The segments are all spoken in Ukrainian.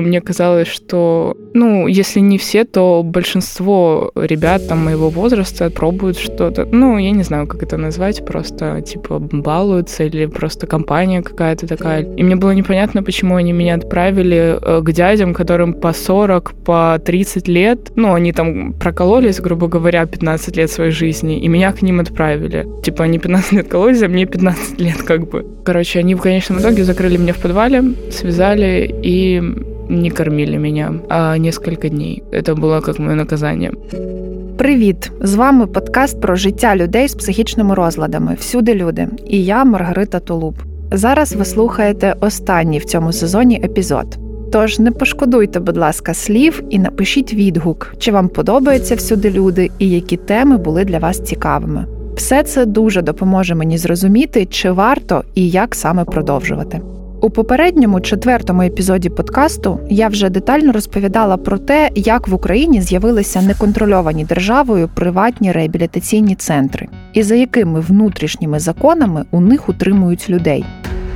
Мне казалось, что, ну, если не все, то большинство ребят там моего возраста пробуют что-то. Ну, я не знаю, как это назвать, просто типа балуются или просто компания какая-то такая. И мне было непонятно, почему они меня отправили э, к дядям, которым по 40, по 30 лет. Ну, они там прокололись, грубо говоря, 15 лет своей жизни, и меня к ним отправили. Типа они 15 лет кололись, а мне 15 лет как бы. Короче, они в конечном итоге закрыли меня в подвале, связали и не кормили меня а несколько дней. Это было как моє наказання. Привіт! З вами подкаст про життя людей з психічними розладами. Всюди люди. І я Маргарита Тулуб. Зараз ви слухаєте останній в цьому сезоні епізод. Тож не пошкодуйте, будь ласка, слів і напишіть відгук, чи вам подобаються всюди люди і які теми були для вас цікавими. Все це дуже допоможе мені зрозуміти, чи варто і як саме продовжувати. У попередньому четвертому епізоді подкасту я вже детально розповідала про те, як в Україні з'явилися неконтрольовані державою приватні реабілітаційні центри, і за якими внутрішніми законами у них утримують людей.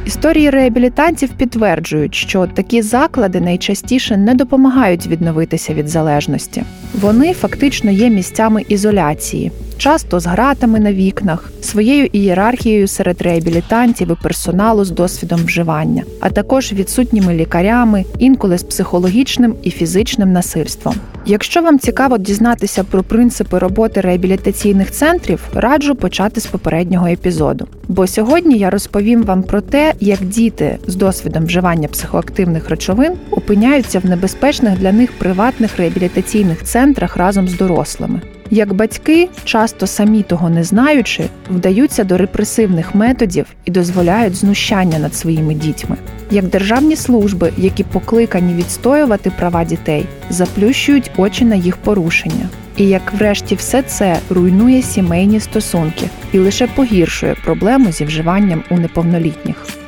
Історії реабілітантів підтверджують, що такі заклади найчастіше не допомагають відновитися від залежності. Вони фактично є місцями ізоляції, часто з гратами на вікнах, своєю ієрархією серед реабілітантів і персоналу з досвідом вживання, а також відсутніми лікарями, інколи з психологічним і фізичним насильством. Якщо вам цікаво дізнатися про принципи роботи реабілітаційних центрів, раджу почати з попереднього епізоду. Бо сьогодні я розповім вам про те, як діти з досвідом вживання психоактивних речовин опиняються в небезпечних для них приватних реабілітаційних центрах разом з дорослими. Як батьки, часто самі того не знаючи, вдаються до репресивних методів і дозволяють знущання над своїми дітьми, як державні служби, які покликані відстоювати права дітей, заплющують очі на їх порушення. І як врешті все це руйнує сімейні стосунки і лише погіршує проблему зі вживанням у неповнолітніх.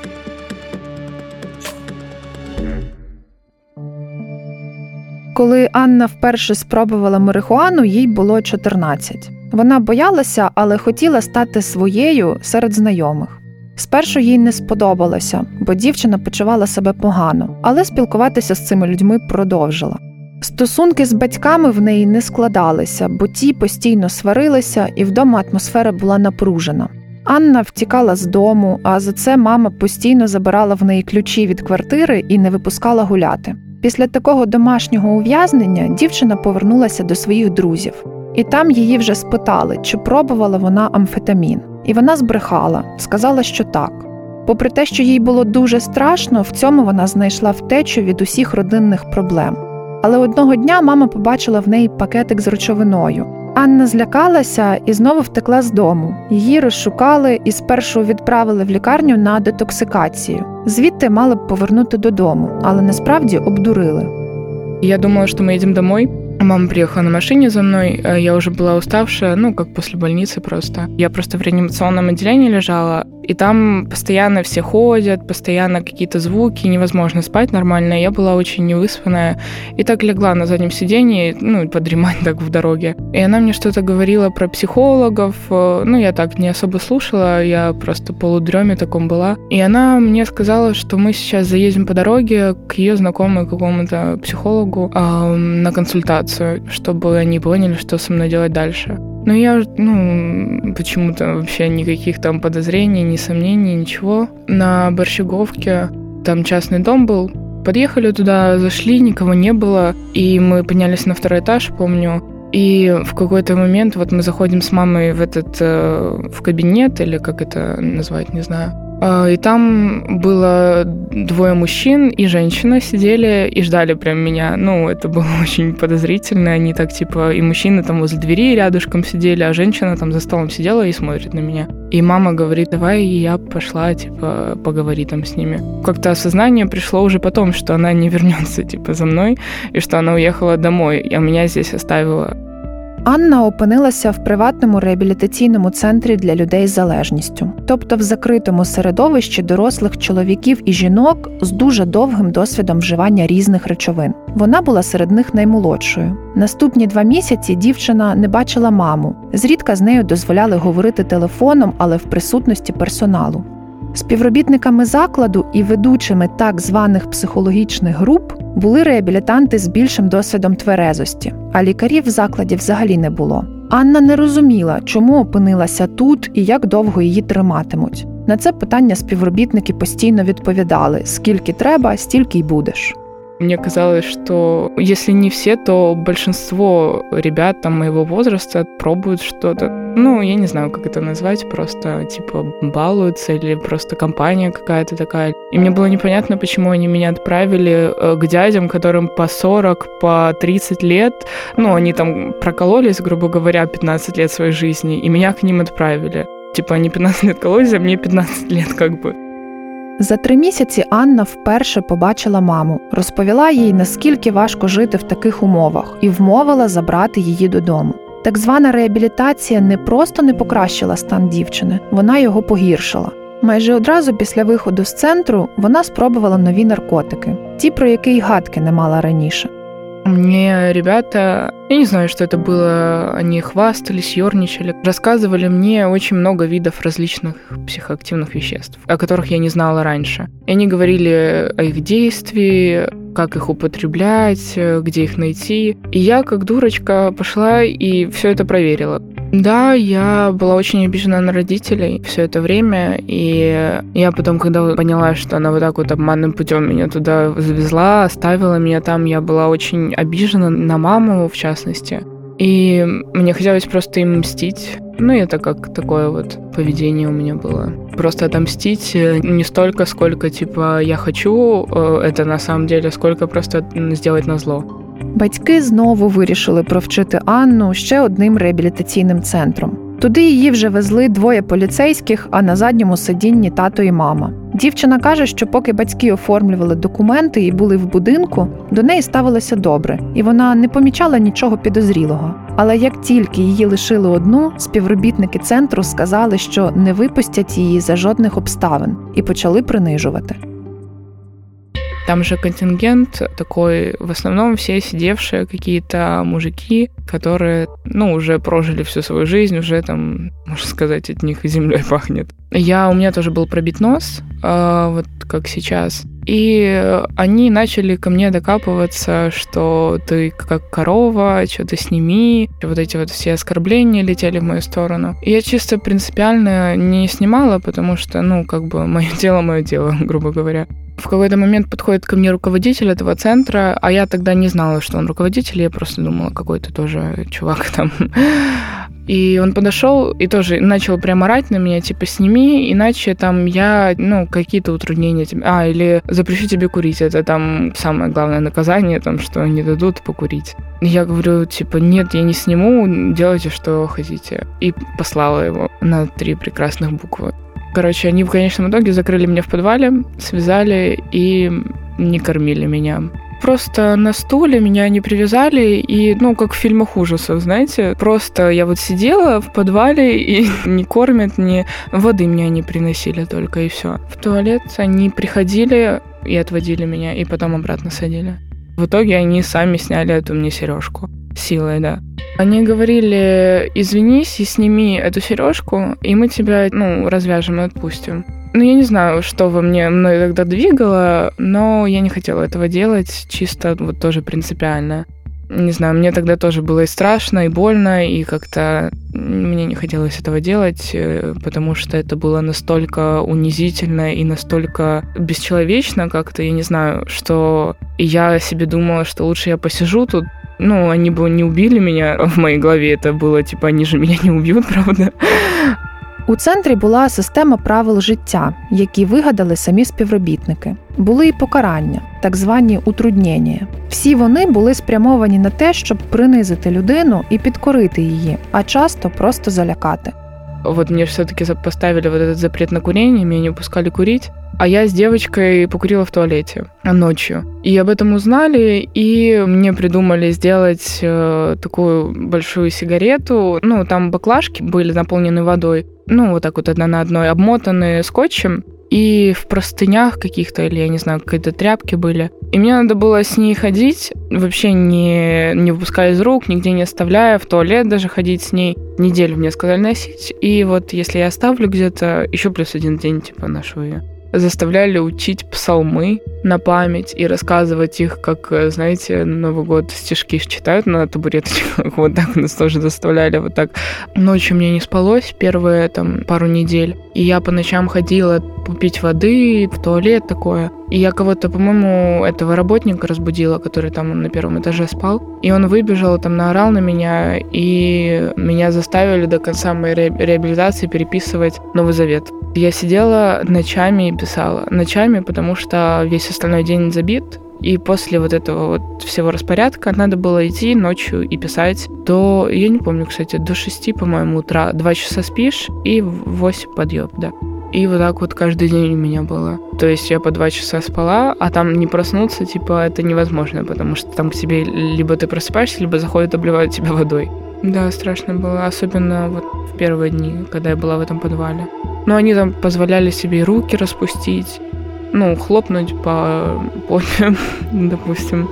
Коли Анна вперше спробувала марихуану, їй було 14. Вона боялася, але хотіла стати своєю серед знайомих. Спершу їй не сподобалося, бо дівчина почувала себе погано, але спілкуватися з цими людьми продовжила. Стосунки з батьками в неї не складалися, бо ті постійно сварилися, і вдома атмосфера була напружена. Анна втікала з дому, а за це мама постійно забирала в неї ключі від квартири і не випускала гуляти. Після такого домашнього ув'язнення дівчина повернулася до своїх друзів, і там її вже спитали, чи пробувала вона амфетамін. І вона збрехала, сказала, що так. Попри те, що їй було дуже страшно, в цьому вона знайшла втечу від усіх родинних проблем. Але одного дня мама побачила в неї пакетик з речовиною. Анна злякалася і знову втекла з дому. Її розшукали і спершу відправили в лікарню на детоксикацію. Звідти мали б повернути додому, але насправді обдурили. Я думала, що ми їдемо домой. Мама приехала на машине за мной, я уже была уставшая, ну, как после больницы просто. Я просто в реанимационном отделении лежала, и там постоянно все ходят, постоянно какие-то звуки, невозможно спать нормально. Я была очень невыспанная, и так легла на заднем сиденье, ну, подремать так в дороге. И она мне что-то говорила про психологов, ну, я так не особо слушала, я просто полудреме таком была. И она мне сказала, что мы сейчас заедем по дороге к ее знакомому какому-то психологу э, на консультацию чтобы они поняли, что со мной делать дальше. Но я, ну, почему-то вообще никаких там подозрений, ни сомнений, ничего. На Борщеговке там частный дом был. Подъехали туда, зашли, никого не было. И мы поднялись на второй этаж, помню. И в какой-то момент вот мы заходим с мамой в этот, э, в кабинет, или как это назвать, не знаю. А, и там было двое мужчин и женщина сидели и ждали прям меня. Ну, это было очень подозрительно. Они так, типа, и мужчины там возле двери рядышком сидели, а женщина там за столом сидела и смотрит на меня. И мама говорит, давай я пошла, типа, поговори там с ними. Как-то осознание пришло уже потом, что она не вернется, типа, за мной, и что она уехала домой, а меня здесь оставила. Анна опинилася в приватному реабілітаційному центрі для людей з залежністю, тобто в закритому середовищі дорослих чоловіків і жінок з дуже довгим досвідом вживання різних речовин. Вона була серед них наймолодшою. Наступні два місяці дівчина не бачила маму. Зрідка з нею дозволяли говорити телефоном, але в присутності персоналу. Співробітниками закладу і ведучими так званих психологічних груп були реабілітанти з більшим досвідом тверезості, а лікарів в закладі взагалі не було. Анна не розуміла, чому опинилася тут і як довго її триматимуть. На це питання співробітники постійно відповідали: скільки треба, стільки й будеш. Мне казалось, что если не все, то большинство ребят там моего возраста пробуют что-то. Ну, я не знаю, как это назвать, просто типа балуются или просто компания какая-то такая. И мне было непонятно, почему они меня отправили э, к дядям, которым по 40, по 30 лет. Ну, они там прокололись, грубо говоря, 15 лет своей жизни, и меня к ним отправили. Типа они 15 лет кололись, а мне 15 лет как бы. За три місяці Анна вперше побачила маму, розповіла їй, наскільки важко жити в таких умовах, і вмовила забрати її додому. Так звана реабілітація не просто не покращила стан дівчини, вона його погіршила. Майже одразу після виходу з центру вона спробувала нові наркотики, ті, про які й гадки не мала раніше. Мне ребята, я не знаю, что это было, они хвастались, ерничали, рассказывали мне очень много видов различных психоактивных веществ, о которых я не знала раньше. И они говорили о их действии, как их употреблять, где их найти. И я, как дурочка, пошла и все это проверила. Да, я была очень обижена на родителей все это время, и я потом, когда поняла, что она вот так вот обманным путем меня туда завезла, оставила меня там, я была очень обижена на маму, в частности. И мне хотелось просто им мстить. Ну, это как такое вот поведение у меня было. Просто отомстить э, не столько, сколько, типа, я хочу э, это на самом деле, сколько просто сделать на зло. Батьки знову вирішили провчити Анну ще одним реабілітаційним центром. Туди її вже везли двоє поліцейських, а на задньому сидінні тато і мама. Дівчина каже, що поки батьки оформлювали документи і були в будинку, до неї ставилося добре, і вона не помічала нічого підозрілого. Але як тільки її лишили одну, співробітники центру сказали, що не випустять її за жодних обставин, і почали принижувати. Там же контингент такой, в основном все сидевшие какие-то мужики, которые, ну, уже прожили всю свою жизнь, уже там, можно сказать, от них землей пахнет. Я, у меня тоже был пробит нос, э, вот как сейчас. И они начали ко мне докапываться, что ты как корова, что-то сними. Вот эти вот все оскорбления летели в мою сторону. И я чисто принципиально не снимала, потому что, ну, как бы, мое дело, мое дело, грубо говоря. В какой-то момент подходит ко мне руководитель этого центра, а я тогда не знала, что он руководитель, я просто думала, какой-то тоже чувак там. И он подошел и тоже начал прям орать на меня, типа, сними, иначе там я, ну, какие-то утруднения тебе... А, или запрещу тебе курить. Это там самое главное наказание, там, что не дадут покурить. Я говорю, типа, нет, я не сниму, делайте, что хотите. И послала его на три прекрасных буквы. Короче, они в конечном итоге закрыли меня в подвале, связали и не кормили меня. Просто на стуле меня не привязали, и, ну, как в фильмах ужасов, знаете, просто я вот сидела в подвале, и не кормят, ни воды меня не приносили только, и все. В туалет они приходили и отводили меня, и потом обратно садили. В итоге они сами сняли эту мне сережку. Силой, да. Они говорили, извинись и сними эту сережку, и мы тебя, ну, развяжем и отпустим. Ну, я не знаю, что во мне мной тогда двигало, но я не хотела этого делать, чисто вот тоже принципиально. Не знаю, мне тогда тоже было и страшно, и больно, и как-то мне не хотелось этого делать, э, потому что это было настолько унизительно и настолько бесчеловечно как-то, я не знаю, что я себе думала, что лучше я посижу тут, ну, они бы не убили меня. В моей голове это было, типа, они же меня не убьют, правда. У центрі була система правил життя, які вигадали самі співробітники. Були і покарання, так звані утруднення. Всі вони були спрямовані на те, щоб принизити людину і підкорити її, а часто просто залякати. Вот мне все-таки поставили вот этот запрет на курение, меня не пускали курить. А я с девочкой покурила в туалете ночью. И об этом узнали, и мне придумали сделать э, такую большую сигарету. Ну, там баклажки были наполнены водой. Ну, вот так вот одна на одной, обмотанные скотчем. и в простынях каких-то, или, я не знаю, какие-то тряпки были. И мне надо было с ней ходить, вообще не, не выпуская из рук, нигде не оставляя, в туалет даже ходить с ней. Неделю мне сказали носить, и вот если я оставлю где-то, еще плюс один день, типа, ношу ее заставляли учить псалмы на память и рассказывать их, как, э, знаете, Новый год стишки читают на табуреточках. Вот так нас тоже заставляли вот так. Ночью мне не спалось первые там пару недель. И я по ночам ходила попить воды, в туалет такое. И я кого-то, по-моему, этого работника разбудила, который там на первом этаже спал. И он выбежал, там наорал на меня, и меня заставили до конца моей реабилитации переписывать Новый Завет. Я сидела ночами и писала. Ночами, потому что весь остальной день забит, и после вот этого вот всего распорядка надо было идти ночью и писать до, я не помню, кстати, до 6, по-моему, утра. Два часа спишь и в 8 подъем, да. И вот так вот каждый день у меня было. То есть я по два часа спала, а там не проснуться, типа, это невозможно, потому что там к тебе либо ты просыпаешься, либо заходят, обливают тебя водой. Да, страшно было, особенно вот в первые дни, когда я была в этом подвале. Но они там позволяли себе руки распустить, ну, хлопнуть по попе, допустим,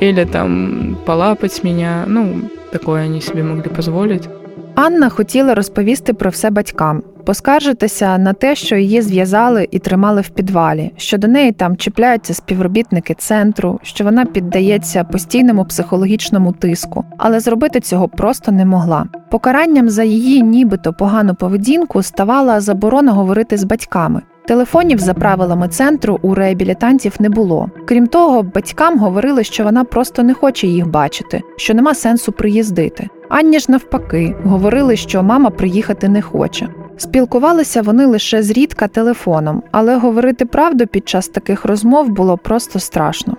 или там полапать меня. Ну, такое они себе могли позволить. Анна хотіла розповісти про все батькам, поскаржитися на те, що її зв'язали і тримали в підвалі, що до неї там чіпляються співробітники центру, що вона піддається постійному психологічному тиску, але зробити цього просто не могла. Покаранням за її нібито погану поведінку ставала заборона говорити з батьками. Телефонів за правилами центру у реабілітантів не було. Крім того, батькам говорили, що вона просто не хоче їх бачити, що нема сенсу приїздити. Ані ж навпаки, говорили, що мама приїхати не хоче. Спілкувалися вони лише зрідка телефоном, але говорити правду під час таких розмов було просто страшно.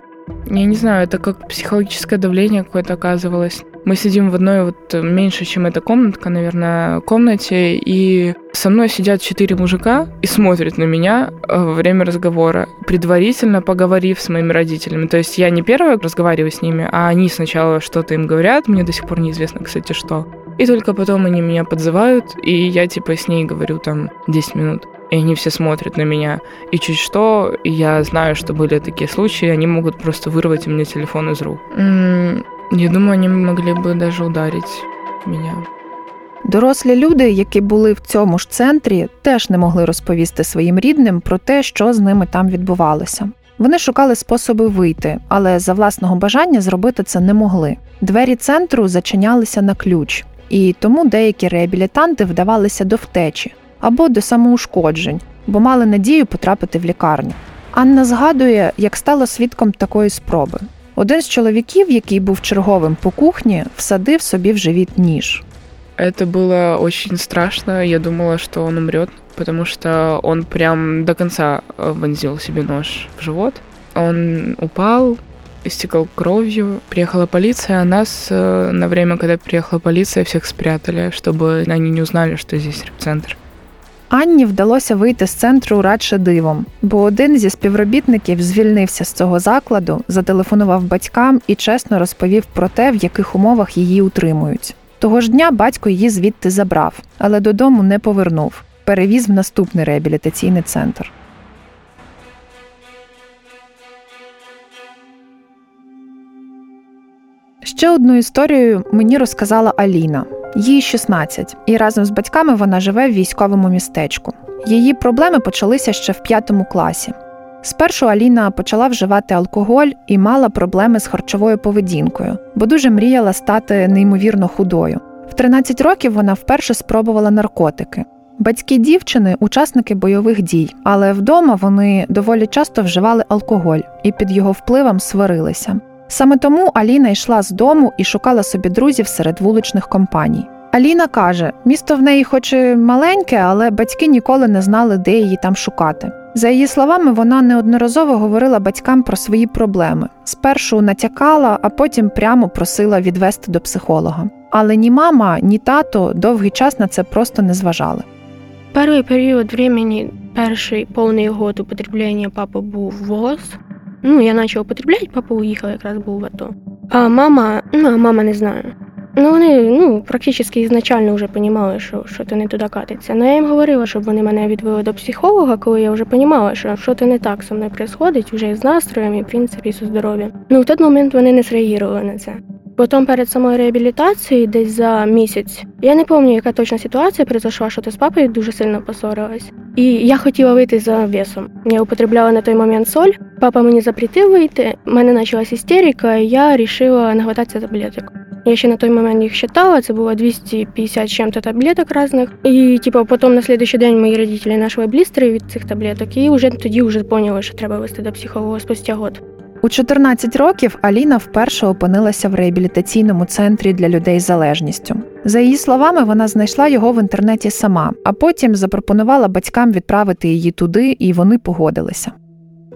Я не знаю, это как психологическое давление какое-то оказывалось. Мы сидим в одной вот э, меньше, чем эта комнатка, наверное, комнате, и со мной сидят четыре мужика и смотрят на меня э, во время разговора, предварительно поговорив с моими родителями. То есть я не первая разговариваю с ними, а они сначала что-то им говорят, мне до сих пор неизвестно, кстати, что. И только потом они меня подзывают, и я типа с ней говорю там 10 минут и они все смотрят на меня. И чуть что, я знаю, что были такие случаи, они могут просто вырвать у меня телефон из рук. Я думаю, они могли бы даже ударить меня. Дорослі люди, які були в цьому ж центрі, теж не могли розповісти своїм рідним про те, що з ними там відбувалося. Вони шукали способи вийти, але за власного бажання зробити це не могли. Двері центру зачинялися на ключ, і тому деякі реабілітанти вдавалися до втечі або до самоушкоджень, бо мали надію потрапити в лікарню. Анна згадує, як стала свідком такої спроби. Один з чоловіків, який був черговим по кухні, всадив собі в живіт ніж. Это было очень страшно. Я думала, что он умрет, потому что он прям до конца э, вонзил себе нож в живот. Он упал, истекал кровью. Приехала полиция, а нас э, на время, когда приехала полиция, всех спрятали, чтобы они не узнали, что здесь репцентр. Анні вдалося вийти з центру радше дивом, бо один зі співробітників звільнився з цього закладу, зателефонував батькам і чесно розповів про те, в яких умовах її утримують. Того ж дня батько її звідти забрав, але додому не повернув. Перевіз в наступний реабілітаційний центр. Ще одну історію мені розказала Аліна. Їй 16, і разом з батьками вона живе в військовому містечку. Її проблеми почалися ще в п'ятому класі. Спершу Аліна почала вживати алкоголь і мала проблеми з харчовою поведінкою, бо дуже мріяла стати неймовірно худою. В 13 років вона вперше спробувала наркотики. Батьки дівчини учасники бойових дій, але вдома вони доволі часто вживали алкоголь і під його впливом сварилися. Саме тому Аліна йшла з дому і шукала собі друзів серед вуличних компаній. Аліна каже, місто в неї, хоч і маленьке, але батьки ніколи не знали, де її там шукати. За її словами, вона неодноразово говорила батькам про свої проблеми. Спершу натякала, а потім прямо просила відвести до психолога. Але ні мама, ні тато довгий час на це просто не зважали. Перший період времени, перший повний год употреблення папи був ВОЗ. Ну, я почав употребляти, папа уїхав, якраз був в АТО. А мама, ну а мама не знаю. Ну вони ну практично ізначально вже розуміли, що що то не туди катиться. Ну я їм говорила, щоб вони мене відвели до психолога, коли я вже розуміла, що що то не так со мною відбувається, вже з настроєм і в принципі зі здоров'ям. Ну в той момент вони не зреагували на це. Потім перед самою реабілітацією, десь за місяць, я не пам'ятаю, яка точна ситуація произошла, що ти з папою дуже сильно посорилась. І я хотіла вийти за весом. Я употребляла на той момент соль. Папа мені запретив вийти. У мене почалась істерика, і я вирішила нагвататися таблеток. Я ще на той момент їх считала, це було 250 чим-то таблеток різних. І типу, потім на слідчий день мої родителі знайшли блістери від цих таблеток, і вже тоді вже поняли, що треба вести до психолога спустя год. У 14 років Аліна вперше опинилася в реабілітаційному центрі для людей з залежністю. За її словами, вона знайшла його в інтернеті сама, а потім запропонувала батькам відправити її туди, і вони погодилися.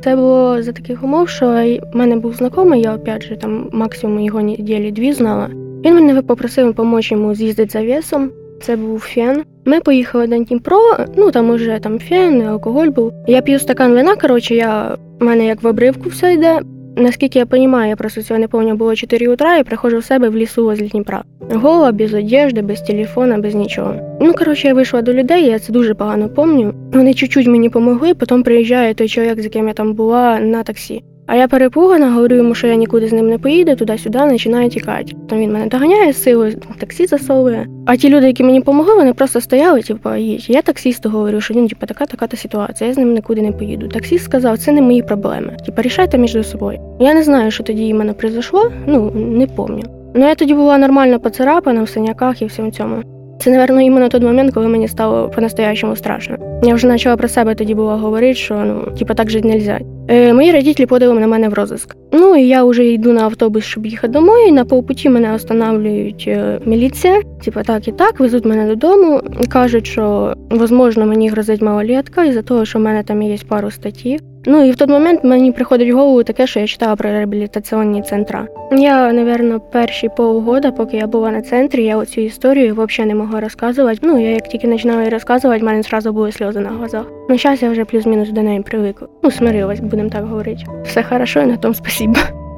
Це було за таких умов, що в мене був знайомий, я опять же там максимум його неділі дві знала. Він мене попросив допомогти йому з'їздити за весом. Це був фен. Ми поїхали до Дніпро, ну там уже там фен, алкоголь був. Я п'ю стакан вина. Коротше, я в мене як в обривку все йде. Наскільки я розумію, я просто цього не пам'ятаю, було 4 утра і приходжу в себе в лісу возле Дніпра. Гола, без одежди, без телефона, без нічого. Ну, коротше, я вийшла до людей, я це дуже погано пам'ятаю. Вони чуть-чуть мені допомогли, потім приїжджає той чоловік, з яким я там була, на таксі. А я перепугана, говорю йому, що я нікуди з ним не поїду, туди-сюди, починаю тікати. Там він мене доганяє силою, таксі засовує. А ті люди, які мені допомогли, вони просто стояли, типу, їдь. Я таксісту говорю, що він, типу, така така та ситуація, я з ним нікуди не поїду. Таксіст сказав, це не мої проблеми. Типу, рішайте між собою. Я не знаю, що тоді іменно прийшло, ну не пам'ятаю. Ну я тоді була нормально поцарапана в синяках і всьому цьому. Це, напевно, іменно той момент, коли мені стало по-настоящему страшно. Я вже почала про себе тоді було говорити, що ну, типу, так жити не можна. Е, Мої родителі подали на мене в розиск. Ну і я вже йду на автобус, щоб їхати домой. На полпуті мене останавлюють е, міліція. Типу, так і так, везуть мене додому. Кажуть, що можливо, мені грозить малолетка із-за того, що в мене там є пару статтів. Ну і в той момент мені приходить в голову таке, що я читала про реабілітаційні центра. Я, напевно, перші полгода, поки я була на центрі, я оцю історію взагалі не могла розказувати. Ну, я як тільки починала її розказувати, в мене одразу були сльози на глазах. Ну, зараз я вже плюс-мінус до неї привикла. Ну, смирилась, будемо так говорити. Все хорошо, і на тому спасибо.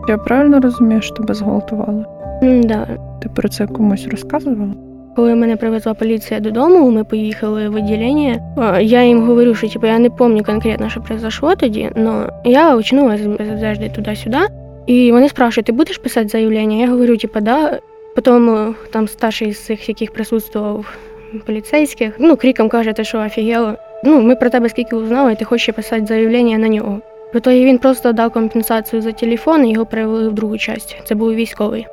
Я правильно розумію, що тебе зґвалтували? Да. Ти про це комусь розказувала? Коли мене привезла поліція додому, ми поїхали в відділення. Я їм говорю, що типу, я не пам'ятаю конкретно, що произошло тоді, але я очнулася завжди туди-сюди. І вони спрашують, ти будеш писати заявлення? Я говорю, типу, да. Потім там старший з цих, яких присутствував поліцейських, ну, криком каже, ти що офігело. Ну, ми про тебе скільки узнали, і ти хочеш писати заявлення на нього. В ітогі він просто дав компенсацію за телефон і його перевели в другу частину. Це був військовий.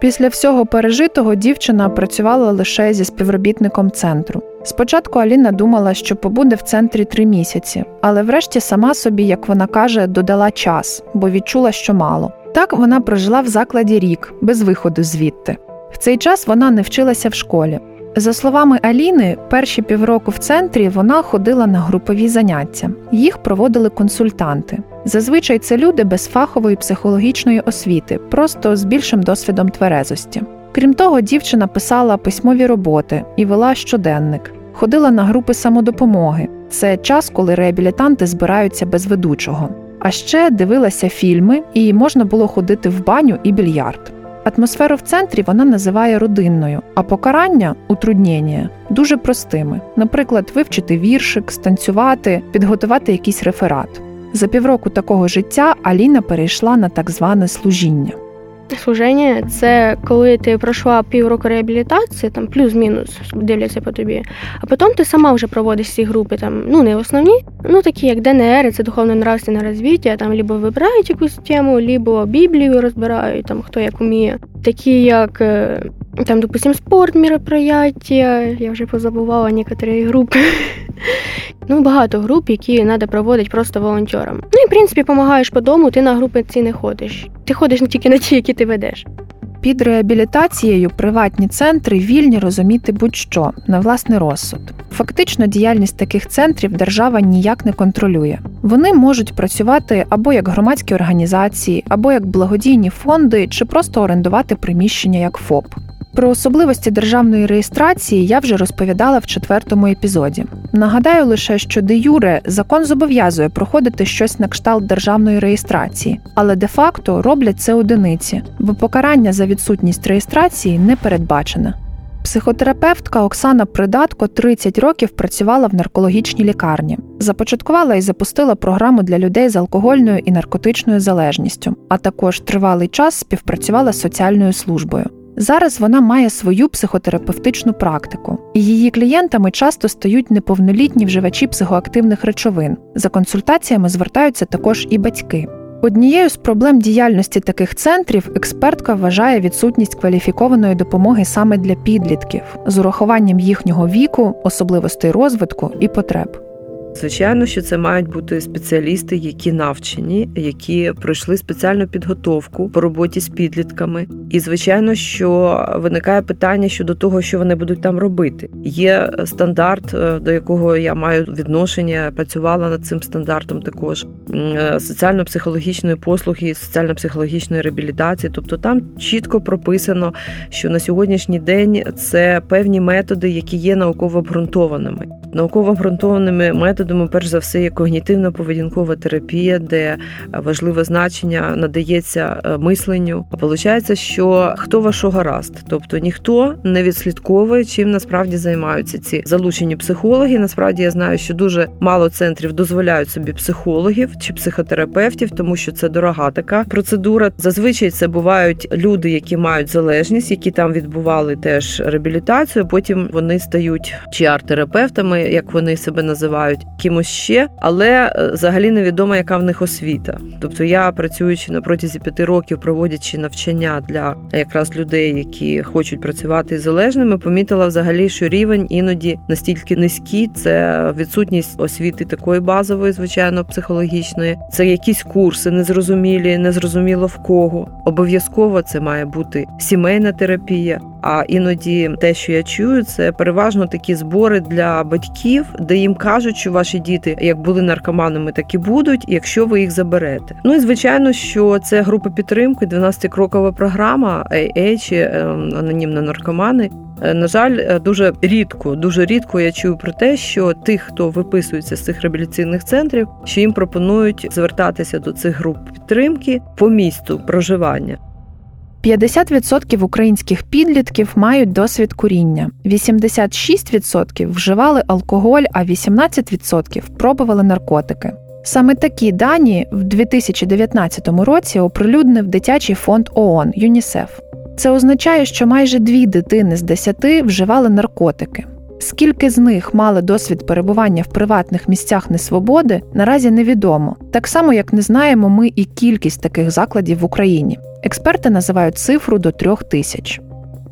Після всього пережитого дівчина працювала лише зі співробітником центру. Спочатку Аліна думала, що побуде в центрі три місяці, але врешті сама собі, як вона каже, додала час, бо відчула, що мало. Так вона прожила в закладі рік, без виходу звідти. В цей час вона не вчилася в школі. За словами Аліни, перші півроку в центрі вона ходила на групові заняття. Їх проводили консультанти. Зазвичай це люди без фахової психологічної освіти, просто з більшим досвідом тверезості. Крім того, дівчина писала письмові роботи і вела щоденник, ходила на групи самодопомоги. Це час, коли реабілітанти збираються без ведучого. А ще дивилася фільми, і можна було ходити в баню і більярд. Атмосферу в центрі вона називає родинною, а покарання утруднення дуже простими. Наприклад, вивчити віршик, станцювати, підготувати якийсь реферат. За півроку такого життя Аліна перейшла на так зване служіння. Служення це коли ти пройшла півроку реабілітації, там плюс-мінус дивляться по тобі, а потім ти сама вже проводиш ці групи, там ну не основні, ну такі як ДНР, це духовно нравственне розвиття, там лібо вибирають якусь тему, лібо Біблію розбирають, там хто як вміє. Такі як е, там, допустим, спорт, мероприятия, я вже позабувала некоторі групи. Ну, багато груп, які треба проводити просто волонтерам. Ну і в принципі допомагаєш по дому, ти на групи ці не ходиш. Ти ходиш не тільки на ті, які ти ведеш. Під реабілітацією приватні центри вільні розуміти будь-що на власний розсуд. Фактично, діяльність таких центрів держава ніяк не контролює. Вони можуть працювати або як громадські організації, або як благодійні фонди, чи просто орендувати приміщення як ФОП. Про особливості державної реєстрації я вже розповідала в четвертому епізоді. Нагадаю лише, що де Юре закон зобов'язує проходити щось на кшталт державної реєстрації, але де-факто роблять це одиниці, бо покарання за відсутність реєстрації не передбачене. Психотерапевтка Оксана Придатко 30 років працювала в наркологічній лікарні, започаткувала і запустила програму для людей з алкогольною і наркотичною залежністю, а також тривалий час співпрацювала з соціальною службою. Зараз вона має свою психотерапевтичну практику, і її клієнтами часто стають неповнолітні вживачі психоактивних речовин. За консультаціями звертаються також і батьки. Однією з проблем діяльності таких центрів експертка вважає відсутність кваліфікованої допомоги саме для підлітків з урахуванням їхнього віку, особливостей розвитку і потреб. Звичайно, що це мають бути спеціалісти, які навчені, які пройшли спеціальну підготовку по роботі з підлітками. І звичайно, що виникає питання щодо того, що вони будуть там робити. Є стандарт, е, до якого я маю відношення, працювала над цим стандартом. Також е, соціально-психологічної послуги, соціально-психологічної реабілітації. Тобто там чітко прописано, що на сьогоднішній день це певні методи, які є науково обґрунтованими. Науково обґрунтованими методами, перш за все, є когнітивно-поведінкова терапія, де важливе значення надається мисленню. А виходить, що хто вашого гаразд, тобто ніхто не відслідковує, чим насправді займаються ці залучені психологи. Насправді я знаю, що дуже мало центрів дозволяють собі психологів чи психотерапевтів, тому що це дорога така процедура. Зазвичай це бувають люди, які мають залежність, які там відбували теж реабілітацію. Потім вони стають чи арт-терапевтами як вони себе називають, кимось ще, але е, взагалі невідомо, яка в них освіта. Тобто я працюючи на протязі п'яти років, проводячи навчання для якраз людей, які хочуть працювати з залежними, помітила взагалі, що рівень іноді настільки низький, це відсутність освіти такої базової, звичайно, психологічної. Це якісь курси незрозумілі, незрозуміло в кого. Обов'язково це має бути сімейна терапія. А іноді те, що я чую, це переважно такі збори для батьків, де їм кажуть, що ваші діти як були наркоманами, так і будуть, якщо ви їх заберете. Ну і звичайно, що це група підтримки, 12-крокова програма ем, анонімна наркомани. Е, на жаль, е, дуже рідко, дуже рідко я чую про те, що тих, хто виписується з цих реабілітаційних центрів, що їм пропонують звертатися до цих груп підтримки по місту проживання. 50% українських підлітків мають досвід куріння, 86% вживали алкоголь, а 18% пробували наркотики. Саме такі дані в 2019 році оприлюднив дитячий фонд ООН ЮНІСЕФ. Це означає, що майже дві дитини з десяти вживали наркотики. Скільки з них мали досвід перебування в приватних місцях несвободи, наразі невідомо, так само як не знаємо ми і кількість таких закладів в Україні. Експерти називають цифру до трьох тисяч.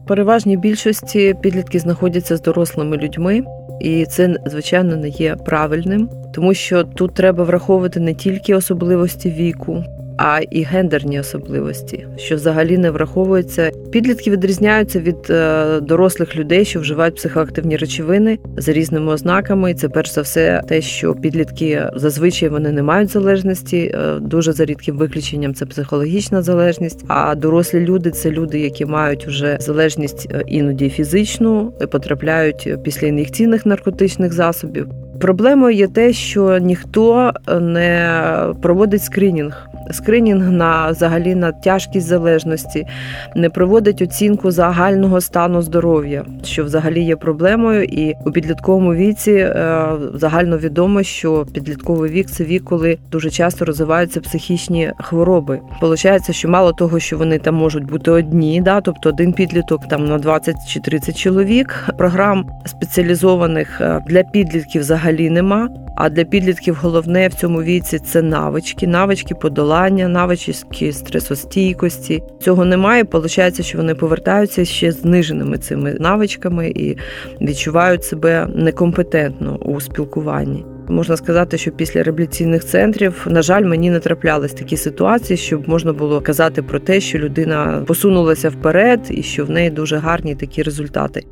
Переважній більшості підлітки знаходяться з дорослими людьми, і це звичайно не є правильним, тому що тут треба враховувати не тільки особливості віку, а і гендерні особливості, що взагалі не враховується. Підлітки відрізняються від е, дорослих людей, що вживають психоактивні речовини за різними ознаками. Це перш за все те, що підлітки зазвичай вони не мають залежності. Е, дуже за рідким виключенням це психологічна залежність. А дорослі люди це люди, які мають вже залежність е, іноді фізичну, потрапляють після ін'єкційних наркотичних засобів. Проблемою є те, що ніхто не проводить скринінг скринінг на взагалі на тяжкість залежності, не проводить оцінку загального стану здоров'я, що взагалі є проблемою, і у підлітковому віці е, загально відомо, що підлітковий вік це вік, коли дуже часто розвиваються психічні хвороби. Получається, що мало того, що вони там можуть бути одні, да, тобто один підліток там на 20 чи 30 чоловік. Програм спеціалізованих е, для підлітків взагалі нема. А для підлітків головне в цьому віці це навички, навички подолання, навички стресостійкості. Цього немає. Получається, що вони повертаються ще зниженими цими навичками і відчувають себе некомпетентно у спілкуванні. Можна сказати, що після реабілітаційних центрів, на жаль, мені не траплялись такі ситуації, щоб можна було казати про те, що людина посунулася вперед і що в неї дуже гарні такі результати.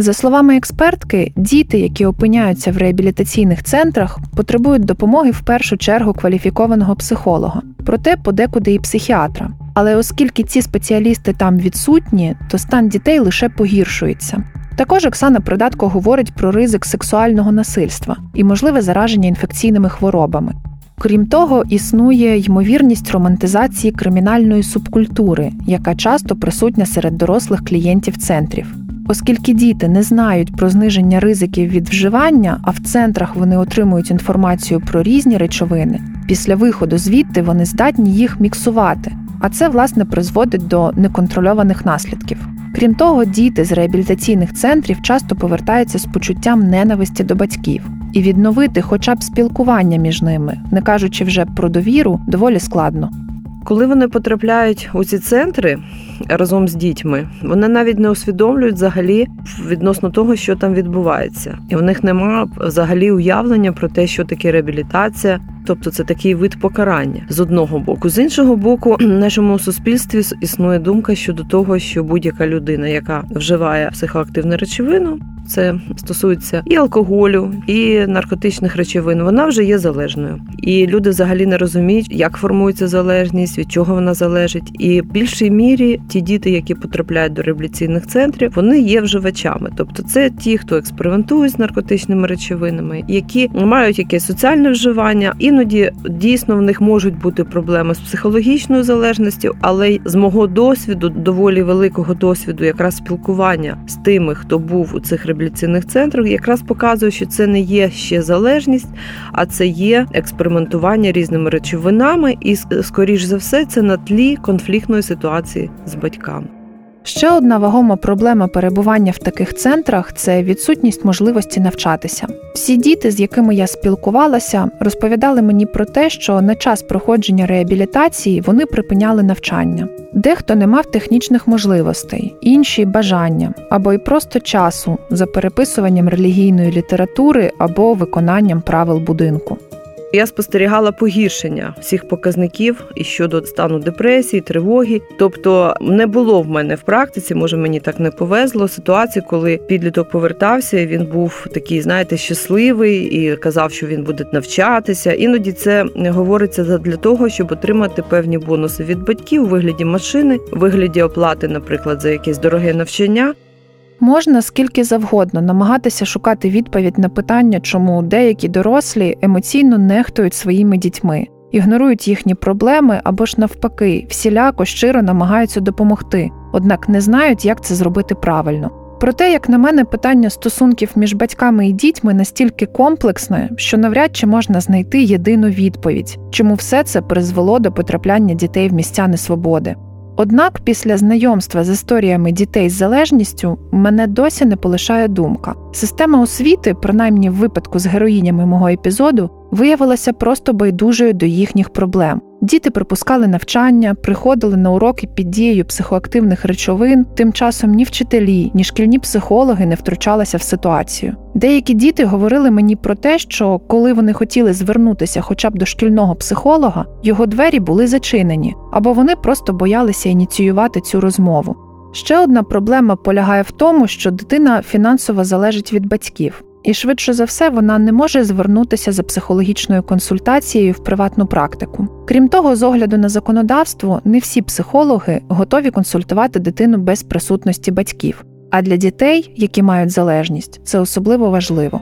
За словами експертки, діти, які опиняються в реабілітаційних центрах, потребують допомоги в першу чергу кваліфікованого психолога, проте подекуди і психіатра. Але оскільки ці спеціалісти там відсутні, то стан дітей лише погіршується. Також Оксана Придатко говорить про ризик сексуального насильства і можливе зараження інфекційними хворобами. Крім того, існує ймовірність романтизації кримінальної субкультури, яка часто присутня серед дорослих клієнтів центрів. Оскільки діти не знають про зниження ризиків від вживання, а в центрах вони отримують інформацію про різні речовини, після виходу звідти вони здатні їх міксувати, а це власне призводить до неконтрольованих наслідків. Крім того, діти з реабілітаційних центрів часто повертаються з почуттям ненависті до батьків, і відновити хоча б спілкування між ними, не кажучи вже про довіру, доволі складно. Коли вони потрапляють у ці центри разом з дітьми, вони навіть не усвідомлюють взагалі відносно того, що там відбувається, і у них немає взагалі уявлення про те, що таке реабілітація, тобто це такий вид покарання з одного боку. З іншого боку, в нашому суспільстві існує думка щодо того, що будь-яка людина, яка вживає психоактивну речовину, це стосується і алкоголю, і наркотичних речовин. Вона вже є залежною, і люди взагалі не розуміють, як формується залежність, від чого вона залежить. І в більшій мірі ті діти, які потрапляють до реабілітаційних центрів, вони є вживачами. Тобто, це ті, хто експериментує з наркотичними речовинами, які мають якесь соціальне вживання. Іноді дійсно в них можуть бути проблеми з психологічною залежністю, але з мого досвіду, доволі великого досвіду, якраз спілкування з тими, хто був у цих реабілітаційних центрах, якраз показує, що це не є ще залежність, а це є експериментування різними речовинами, і скоріш за все це на тлі конфліктної ситуації з батьками. Ще одна вагома проблема перебування в таких центрах це відсутність можливості навчатися. Всі діти, з якими я спілкувалася, розповідали мені про те, що на час проходження реабілітації вони припиняли навчання. Дехто не мав технічних можливостей, інші бажання або й просто часу за переписуванням релігійної літератури або виконанням правил будинку. Я спостерігала погіршення всіх показників і щодо стану депресії, тривоги. Тобто не було в мене в практиці, може мені так не повезло. Ситуації, коли підліток повертався, він був такий, знаєте, щасливий і казав, що він буде навчатися. Іноді це говориться для того, щоб отримати певні бонуси від батьків у вигляді машини, у вигляді оплати, наприклад, за якесь дороге навчання. Можна скільки завгодно намагатися шукати відповідь на питання, чому деякі дорослі емоційно нехтують своїми дітьми, ігнорують їхні проблеми або ж навпаки, всіляко щиро намагаються допомогти, однак не знають, як це зробити правильно. Проте, як на мене, питання стосунків між батьками і дітьми настільки комплексне, що навряд чи можна знайти єдину відповідь, чому все це призвело до потрапляння дітей в місця несвободи. Однак після знайомства з історіями дітей з залежністю мене досі не полишає думка. Система освіти, принаймні в випадку з героїнями мого епізоду, виявилася просто байдужою до їхніх проблем. Діти припускали навчання, приходили на уроки під дією психоактивних речовин. Тим часом ні вчителі, ні шкільні психологи не втручалися в ситуацію. Деякі діти говорили мені про те, що коли вони хотіли звернутися хоча б до шкільного психолога, його двері були зачинені, або вони просто боялися ініціювати цю розмову. Ще одна проблема полягає в тому, що дитина фінансово залежить від батьків. І швидше за все вона не може звернутися за психологічною консультацією в приватну практику. Крім того, з огляду на законодавство, не всі психологи готові консультувати дитину без присутності батьків. А для дітей, які мають залежність, це особливо важливо.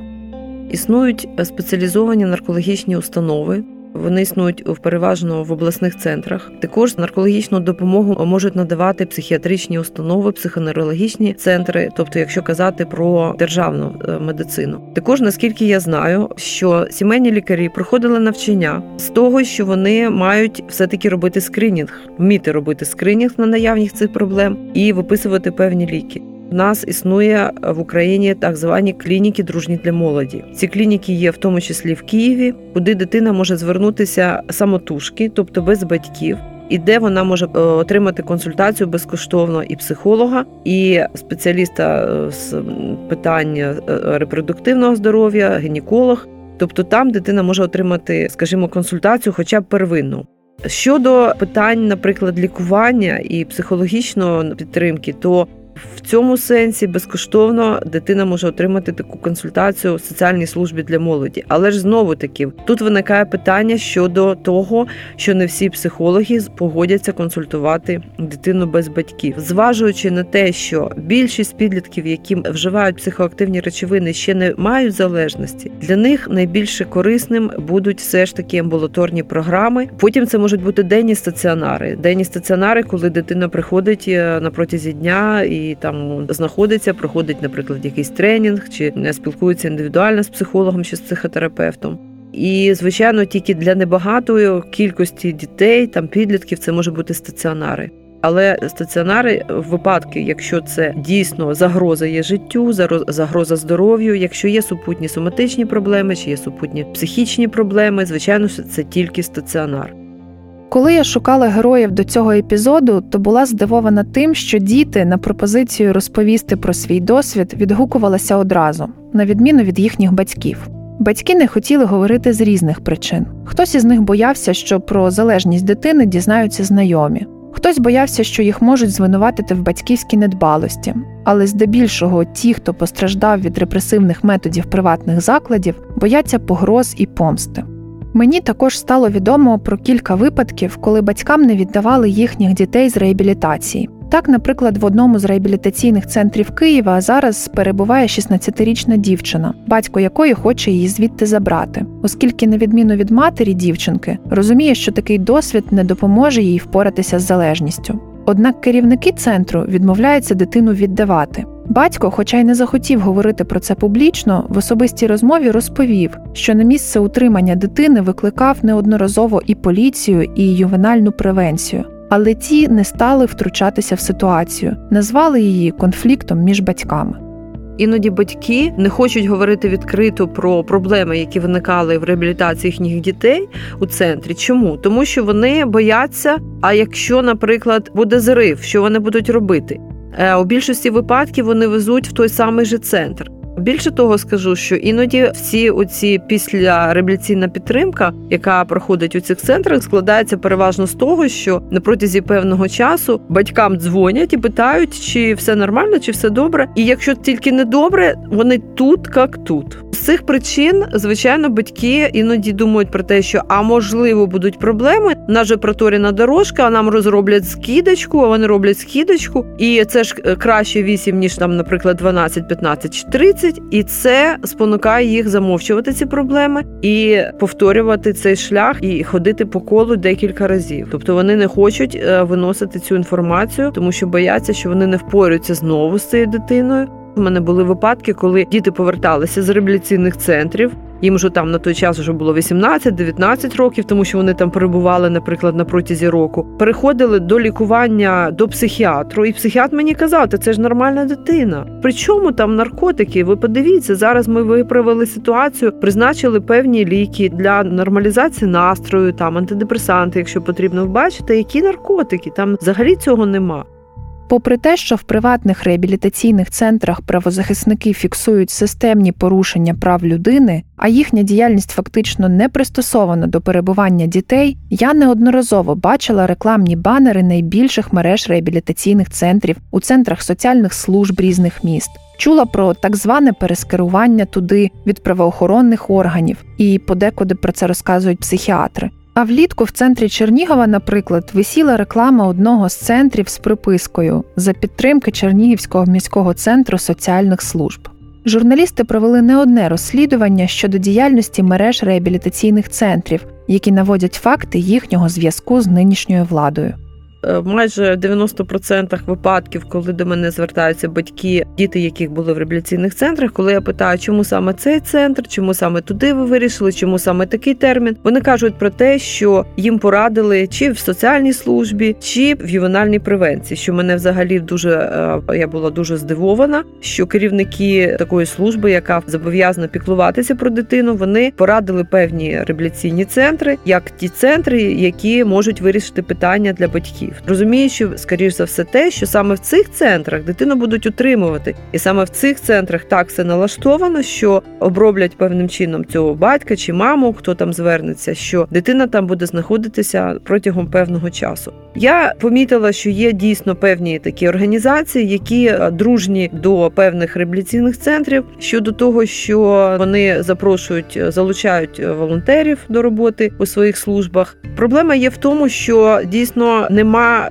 Існують спеціалізовані наркологічні установи, вони існують в переважно в обласних центрах. Також наркологічну допомогу можуть надавати психіатричні установи, психоневрологічні центри, тобто, якщо казати про державну е, медицину. Також наскільки я знаю, що сімейні лікарі проходили навчання з того, що вони мають все таки робити скринінг, вміти робити скринінг на наявність цих проблем і виписувати певні ліки. У нас існує в Україні так звані клініки дружні для молоді. Ці клініки є в тому числі в Києві, куди дитина може звернутися самотужки, тобто без батьків. І де вона може е, отримати консультацію безкоштовно і психолога, і спеціаліста е, з питання е, репродуктивного здоров'я, гінеколог. Тобто там дитина може отримати, скажімо, консультацію, хоча б первинну. Щодо питань, наприклад, лікування і психологічної підтримки, то В цьому сенсі безкоштовно дитина може отримати таку консультацію в соціальній службі для молоді. Але ж знову таки тут виникає питання щодо того, що не всі психологи погодяться консультувати дитину без батьків, зважуючи на те, що більшість підлітків, які вживають психоактивні речовини, ще не мають залежності. Для них найбільше корисним будуть все ж таки амбулаторні програми. Потім це можуть бути денні стаціонари. Денні стаціонари, коли дитина приходить е, на протязі дня і там знаходиться, проходить, наприклад, якийсь тренінг чи спілкується індивідуально з психологом чи з психотерапевтом. І, звичайно, тільки для небагатої кількості дітей, там підлітків, це може бути стаціонари. Але стаціонари в випадки, якщо це дійсно загроза є життю, загроза здоров'ю, якщо є супутні соматичні проблеми, чи є супутні психічні проблеми, звичайно, це тільки стаціонар. Коли я шукала героїв до цього епізоду, то була здивована тим, що діти на пропозицію розповісти про свій досвід відгукувалися одразу, на відміну від їхніх батьків. Батьки не хотіли говорити з різних причин. Хтось із них боявся, що про залежність дитини дізнаються знайомі. Хтось боявся, що їх можуть звинуватити в батьківській недбалості, але здебільшого ті, хто постраждав від репресивних методів приватних закладів, бояться погроз і помсти. Мені також стало відомо про кілька випадків, коли батькам не віддавали їхніх дітей з реабілітації. Так, наприклад, в одному з реабілітаційних центрів Києва зараз перебуває 16-річна дівчина, батько якої хоче її звідти забрати, оскільки, на відміну від матері дівчинки, розуміє, що такий досвід не допоможе їй впоратися з залежністю. Однак керівники центру відмовляються дитину віддавати. Батько, хоча й не захотів говорити про це публічно, в особистій розмові розповів, що на місце утримання дитини викликав неодноразово і поліцію, і ювенальну превенцію але ті не стали втручатися в ситуацію, назвали її конфліктом між батьками. Іноді батьки не хочуть говорити відкрито про проблеми, які виникали в реабілітації їхніх дітей у центрі. Чому? Тому що вони бояться. А якщо, наприклад, буде зрив, що вони будуть робити? Е, у більшості випадків вони везуть в той самий же центр. Більше того, скажу, що іноді всі оці після реабілітаційна підтримка, яка проходить у цих центрах, складається переважно з того, що на протязі певного часу батькам дзвонять і питають, чи все нормально, чи все добре. І якщо тільки не добре, вони тут як тут. З цих причин, звичайно, батьки іноді думають про те, що а можливо будуть проблеми. Нас же проторіна дорожка, а нам розроблять скидочку, а вони роблять скидочку, і це ж е, краще 8, ніж там, наприклад, 12, 15 чи 30 досить, і це спонукає їх замовчувати ці проблеми і повторювати цей шлях і ходити по колу декілька разів. Тобто вони не хочуть е, виносити цю інформацію, тому що бояться, що вони не впорюються знову з цією дитиною. У мене були випадки, коли діти поверталися з реабілітаційних центрів. Їм вже там на той час вже було 18-19 років, тому що вони там перебували, наприклад, на протязі року. Переходили до лікування до психіатру, і психіатр мені казав, це ж нормальна дитина. Причому там наркотики? Ви подивіться, зараз ми виправили ситуацію, призначили певні ліки для нормалізації настрою, там антидепресанти, якщо потрібно бачите, які наркотики там взагалі цього нема. Попри те, що в приватних реабілітаційних центрах правозахисники фіксують системні порушення прав людини, а їхня діяльність фактично не пристосована до перебування дітей, я неодноразово бачила рекламні банери найбільших мереж реабілітаційних центрів у центрах соціальних служб різних міст. Чула про так зване перескерування туди від правоохоронних органів, і подекуди про це розказують психіатри. А влітку в центрі Чернігова, наприклад, висіла реклама одного з центрів з припискою за підтримки Чернігівського міського центру соціальних служб. Журналісти провели не одне розслідування щодо діяльності мереж реабілітаційних центрів, які наводять факти їхнього зв'язку з нинішньою владою. Е, майже в 90% випадків, коли до мене звертаються батьки, діти, яких були в реабілітаційних центрах, коли я питаю, чому саме цей центр, чому саме туди ви вирішили, чому саме такий термін, вони кажуть про те, що їм порадили чи в соціальній службі, чи в ювенальній превенції, що мене взагалі дуже е, я була дуже здивована, що керівники такої служби, яка зобов'язана піклуватися про дитину, вони порадили певні реабілітаційні центри, як ті центри, які можуть вирішити питання для батьків розуміючи, скоріш за все, те, що саме в цих центрах дитину будуть утримувати, і саме в цих центрах так все налаштовано, що оброблять певним чином цього батька чи маму, хто там звернеться, що дитина там буде знаходитися протягом певного часу. Я помітила, що є дійсно певні такі організації, які дружні до певних реабілітаційних центрів щодо того, що вони запрошують, залучають волонтерів до роботи у своїх службах. Проблема є в тому, що дійсно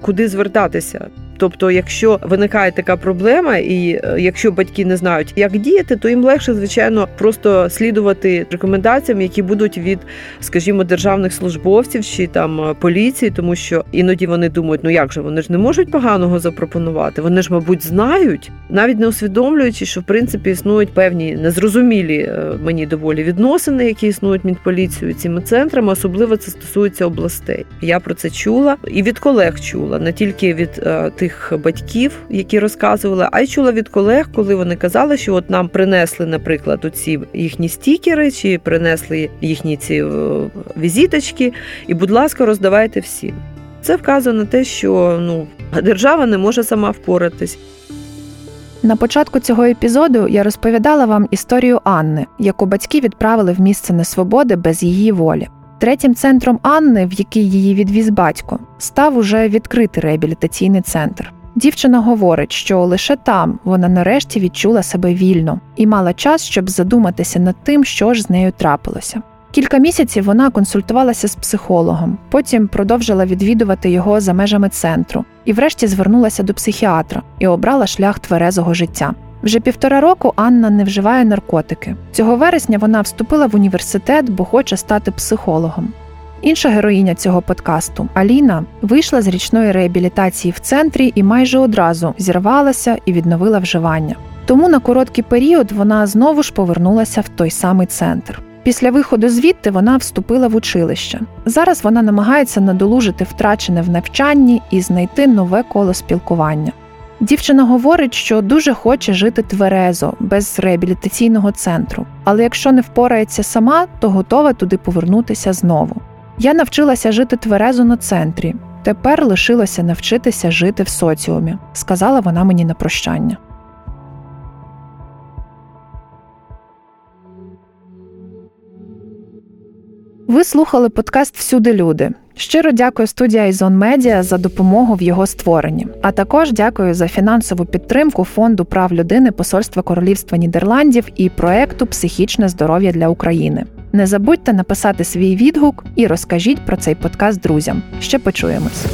куди звертатися. Тобто, якщо виникає така проблема, і е, якщо батьки не знають, як діяти, то їм легше, звичайно, просто слідувати рекомендаціям, які будуть від, скажімо, державних службовців чи там е, поліції, тому що іноді вони думають, ну як же вони ж не можуть поганого запропонувати. Вони ж, мабуть, знають, навіть не усвідомлюючи, що в принципі існують певні незрозумілі е, мені доволі відносини, які існують між поліцією цими центрами. Особливо це стосується областей. Я про це чула і від колег чула не тільки від тих тих батьків, які розказували, а й чула від колег, коли вони казали, що от нам принесли, наприклад, оці їхні стікери, чи принесли їхні ці е, візиточки, і, будь ласка, роздавайте всім. Це вказує на те, що ну держава не може сама впоратись. На початку цього епізоду я розповідала вам історію Анни, яку батьки відправили в місце несвободи без її волі. Третім центром Анни, в який її відвіз батько, став уже відкритий реабілітаційний центр. Дівчина говорить, що лише там вона нарешті відчула себе вільно і мала час, щоб задуматися над тим, що ж з нею трапилося. Кілька місяців вона консультувалася з психологом, потім продовжила відвідувати його за межами центру і, врешті, звернулася до психіатра і обрала шлях тверезого життя. Вже півтора року Анна не вживає наркотики. Цього вересня вона вступила в університет, бо хоче стати психологом. Інша героїня цього подкасту Аліна вийшла з річної реабілітації в центрі і майже одразу зірвалася і відновила вживання. Тому на короткий період вона знову ж повернулася в той самий центр. Після виходу звідти вона вступила в училище. Зараз вона намагається надолужити втрачене в навчанні і знайти нове коло спілкування. Дівчина говорить, що дуже хоче жити тверезо, без реабілітаційного центру, але якщо не впорається сама, то готова туди повернутися знову. Я навчилася жити тверезо на центрі. Тепер лишилося навчитися жити в соціумі, сказала вона мені на прощання. Ви слухали подкаст Всюди люди. Щиро дякую студія Ізон Медіа за допомогу в його створенні. А також дякую за фінансову підтримку фонду прав людини Посольства Королівства Нідерландів і проекту Психічне здоров'я для України. Не забудьте написати свій відгук і розкажіть про цей подкаст друзям. Ще почуємось.